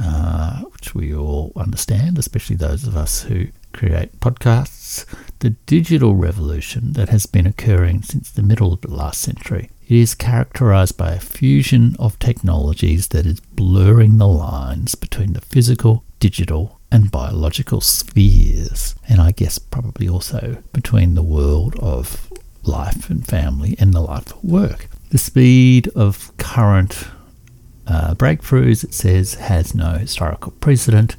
uh, which we all understand, especially those of us who create podcasts, the digital revolution that has been occurring since the middle of the last century. It is characterized by a fusion of technologies that is blurring the lines between the physical, digital, and biological spheres, and I guess probably also between the world of life and family and the life at work. The speed of current uh, breakthroughs, it says, has no historical precedent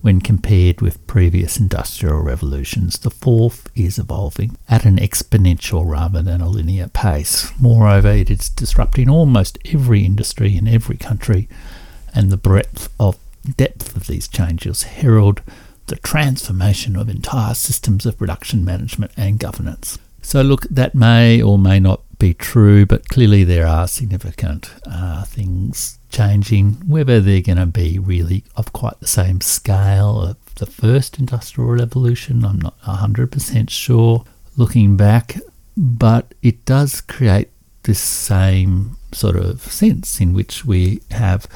when compared with previous industrial revolutions. The fourth is evolving at an exponential rather than a linear pace. Moreover, it is disrupting almost every industry in every country, and the breadth of depth of these changes herald the transformation of entire systems of production management and governance. So, look, that may or may not be true, but clearly there are significant uh, things changing. Whether they're going to be really of quite the same scale of the first industrial revolution, I'm not 100% sure looking back, but it does create this same sort of sense in which we have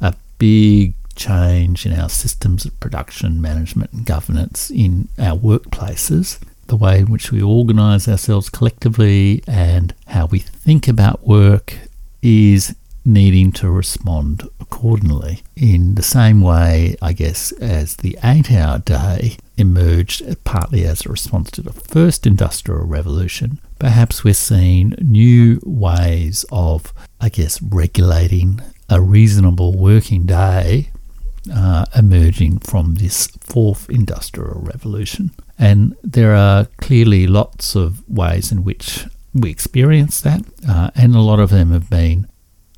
a big change in our systems of production, management, and governance in our workplaces the way in which we organise ourselves collectively and how we think about work is needing to respond accordingly. In the same way, I guess, as the eight hour day emerged partly as a response to the first industrial revolution, perhaps we're seeing new ways of, I guess, regulating a reasonable working day uh, emerging from this fourth industrial revolution. And there are clearly lots of ways in which we experience that, uh, and a lot of them have been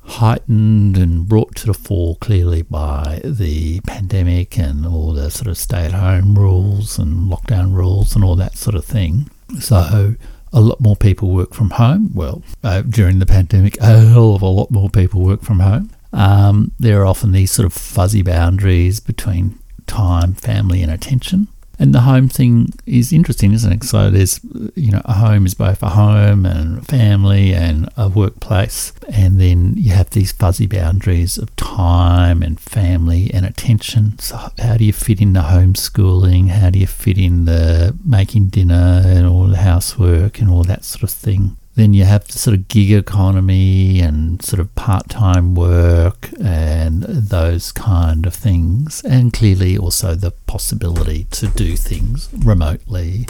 heightened and brought to the fore clearly by the pandemic and all the sort of stay at home rules and lockdown rules and all that sort of thing. So, a lot more people work from home. Well, uh, during the pandemic, a hell of a lot more people work from home. Um, there are often these sort of fuzzy boundaries between time, family, and attention. And the home thing is interesting, isn't it? So there's, you know, a home is both a home and a family and a workplace. And then you have these fuzzy boundaries of time and family and attention. So how do you fit in the homeschooling? How do you fit in the making dinner and all the housework and all that sort of thing? Then you have the sort of gig economy and sort of part time work and those kind of things. And clearly also the possibility to do things remotely,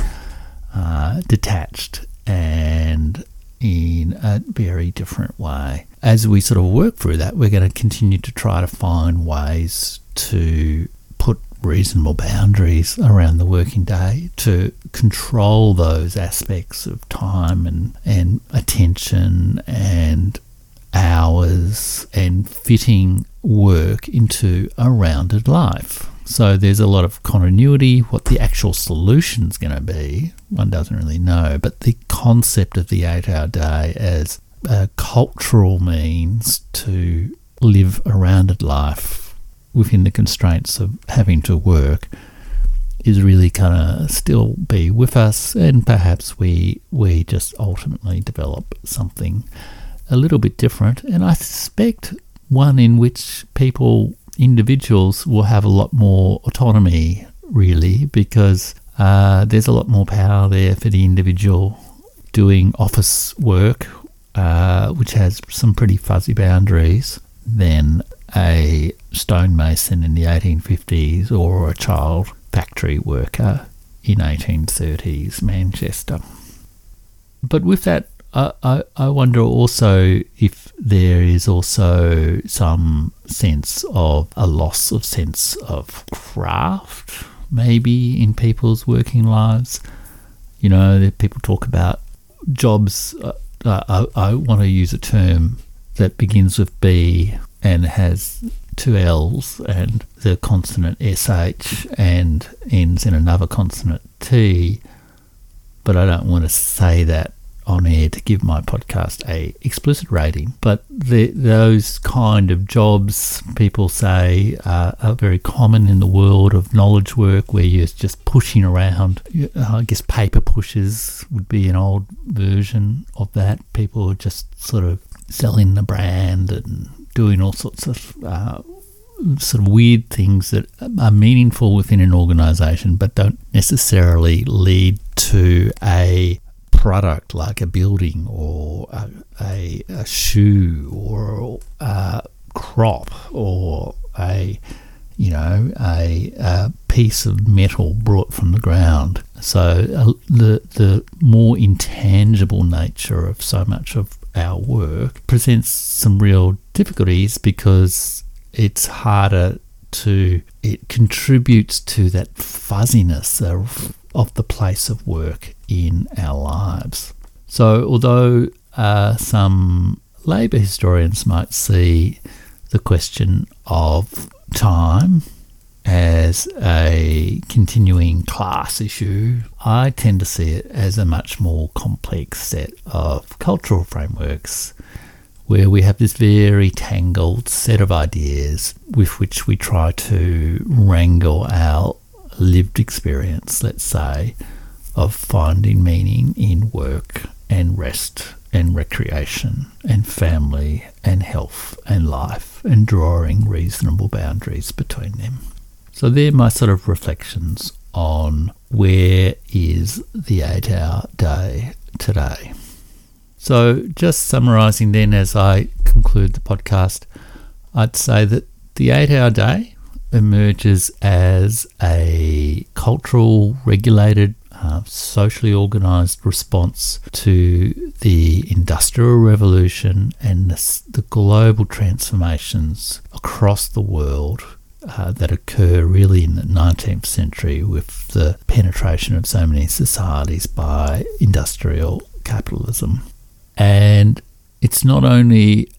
uh, detached, and in a very different way. As we sort of work through that, we're going to continue to try to find ways to reasonable boundaries around the working day to control those aspects of time and, and attention and hours and fitting work into a rounded life. So there's a lot of continuity. What the actual solution is going to be, one doesn't really know. But the concept of the eight hour day as a cultural means to live a rounded life within the constraints of having to work is really kind of still be with us and perhaps we we just ultimately develop something a little bit different. And I suspect one in which people individuals will have a lot more autonomy really because uh, there's a lot more power there for the individual doing office work uh, which has some pretty fuzzy boundaries than a stonemason in the 1850s or a child factory worker in 1830s Manchester. But with that, I, I, wonder also if there is also some sense of a loss of sense of craft, maybe in people's working lives. You know, people talk about jobs. Uh, I, I want to use a term that begins with B and has two L's and the consonant SH and ends in another consonant T, but I don't want to say that on air to give my podcast a explicit rating. But the, those kind of jobs, people say, are very common in the world of knowledge work, where you're just pushing around. I guess paper pushers would be an old version of that. People are just sort of selling the brand and doing all sorts of uh, sort of weird things that are meaningful within an organization but don't necessarily lead to a product like a building or a, a, a shoe or a crop or a you know a, a, piece of metal brought from the ground. So uh, the the more intangible nature of so much of our work presents some real difficulties because it's harder to it contributes to that fuzziness of, of the place of work in our lives. So although uh, some labour historians might see the question of time as a continuing class issue, I tend to see it as a much more complex set of cultural frameworks where we have this very tangled set of ideas with which we try to wrangle our lived experience, let's say, of finding meaning in work and rest and recreation and family and health and life and drawing reasonable boundaries between them. So they're my sort of reflections on where is the eight hour day today. So, just summarising then as I conclude the podcast, I'd say that the eight hour day emerges as a cultural, regulated, uh, socially organised response to the Industrial Revolution and the, the global transformations across the world uh, that occur really in the 19th century with the penetration of so many societies by industrial capitalism. And it's not only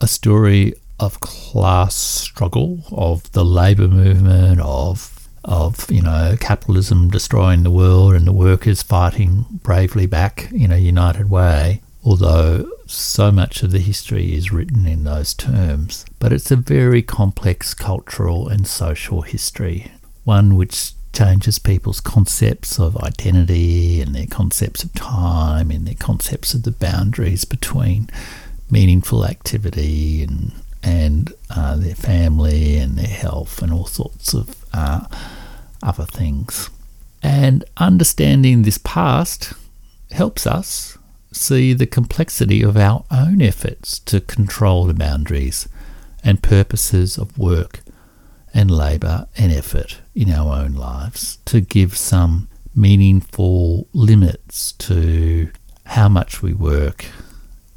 a story of class struggle, of the labour movement, of of you know capitalism destroying the world and the workers fighting bravely back in a united way. Although so much of the history is written in those terms, but it's a very complex cultural and social history one which changes people's concepts of identity and their concepts of time and their concepts of the boundaries between meaningful activity and and uh, their family and their health and all sorts of uh, other things. And understanding this past helps us see the complexity of our own efforts to control the boundaries and purposes of work and labour and effort in our own lives to give some meaningful limits to how much we work,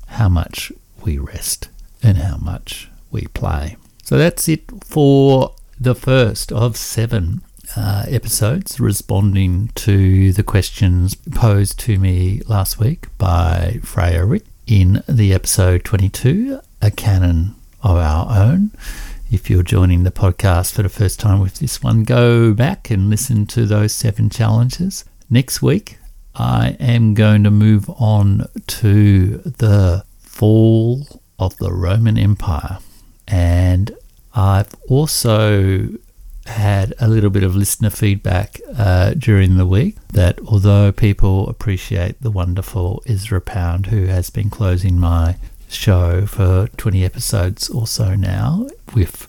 how much we rest, and how much we play. So that's it for the first of seven uh, episodes responding to the questions posed to me last week by Freya Rich in the episode 22, A Canon of Our Own. If you're joining the podcast for the first time with this one, go back and listen to those seven challenges. Next week, I am going to move on to the fall of the Roman Empire. And I've also had a little bit of listener feedback uh, during the week that although people appreciate the wonderful Ezra Pound, who has been closing my show for 20 episodes or so now, with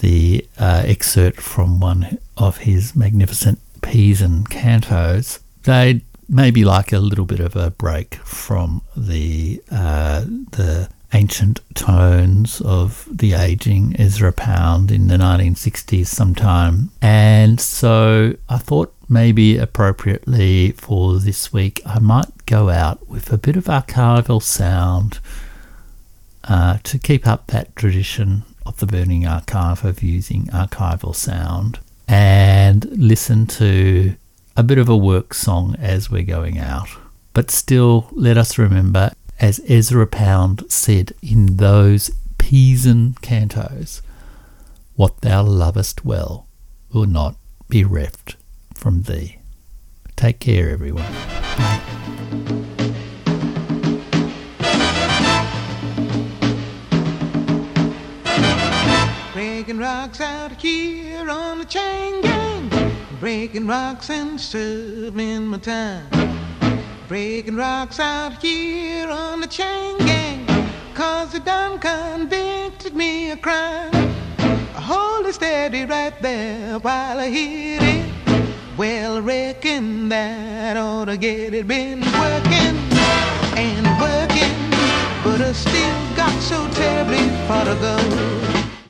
the uh, excerpt from one of his magnificent Pisan cantos, they maybe like a little bit of a break from the uh, the ancient tones of the aging Ezra Pound in the 1960s sometime. And so I thought maybe appropriately for this week, I might go out with a bit of archival sound uh, to keep up that tradition of the Burning Archive of using archival sound and listen to a bit of a work song as we're going out. But still, let us remember as Ezra Pound said in those Pisan cantos, what thou lovest well will not be reft from thee. Take care, everyone. Bye. Breaking rocks out here on the chain gang, breaking rocks and serving my time. Breaking rocks out here on the chain gang. Cause they done convicted me of crime. I hold it steady right there while I hit it. Well, I reckon that ought to get it. Been working and working, but I still got so terribly far to go.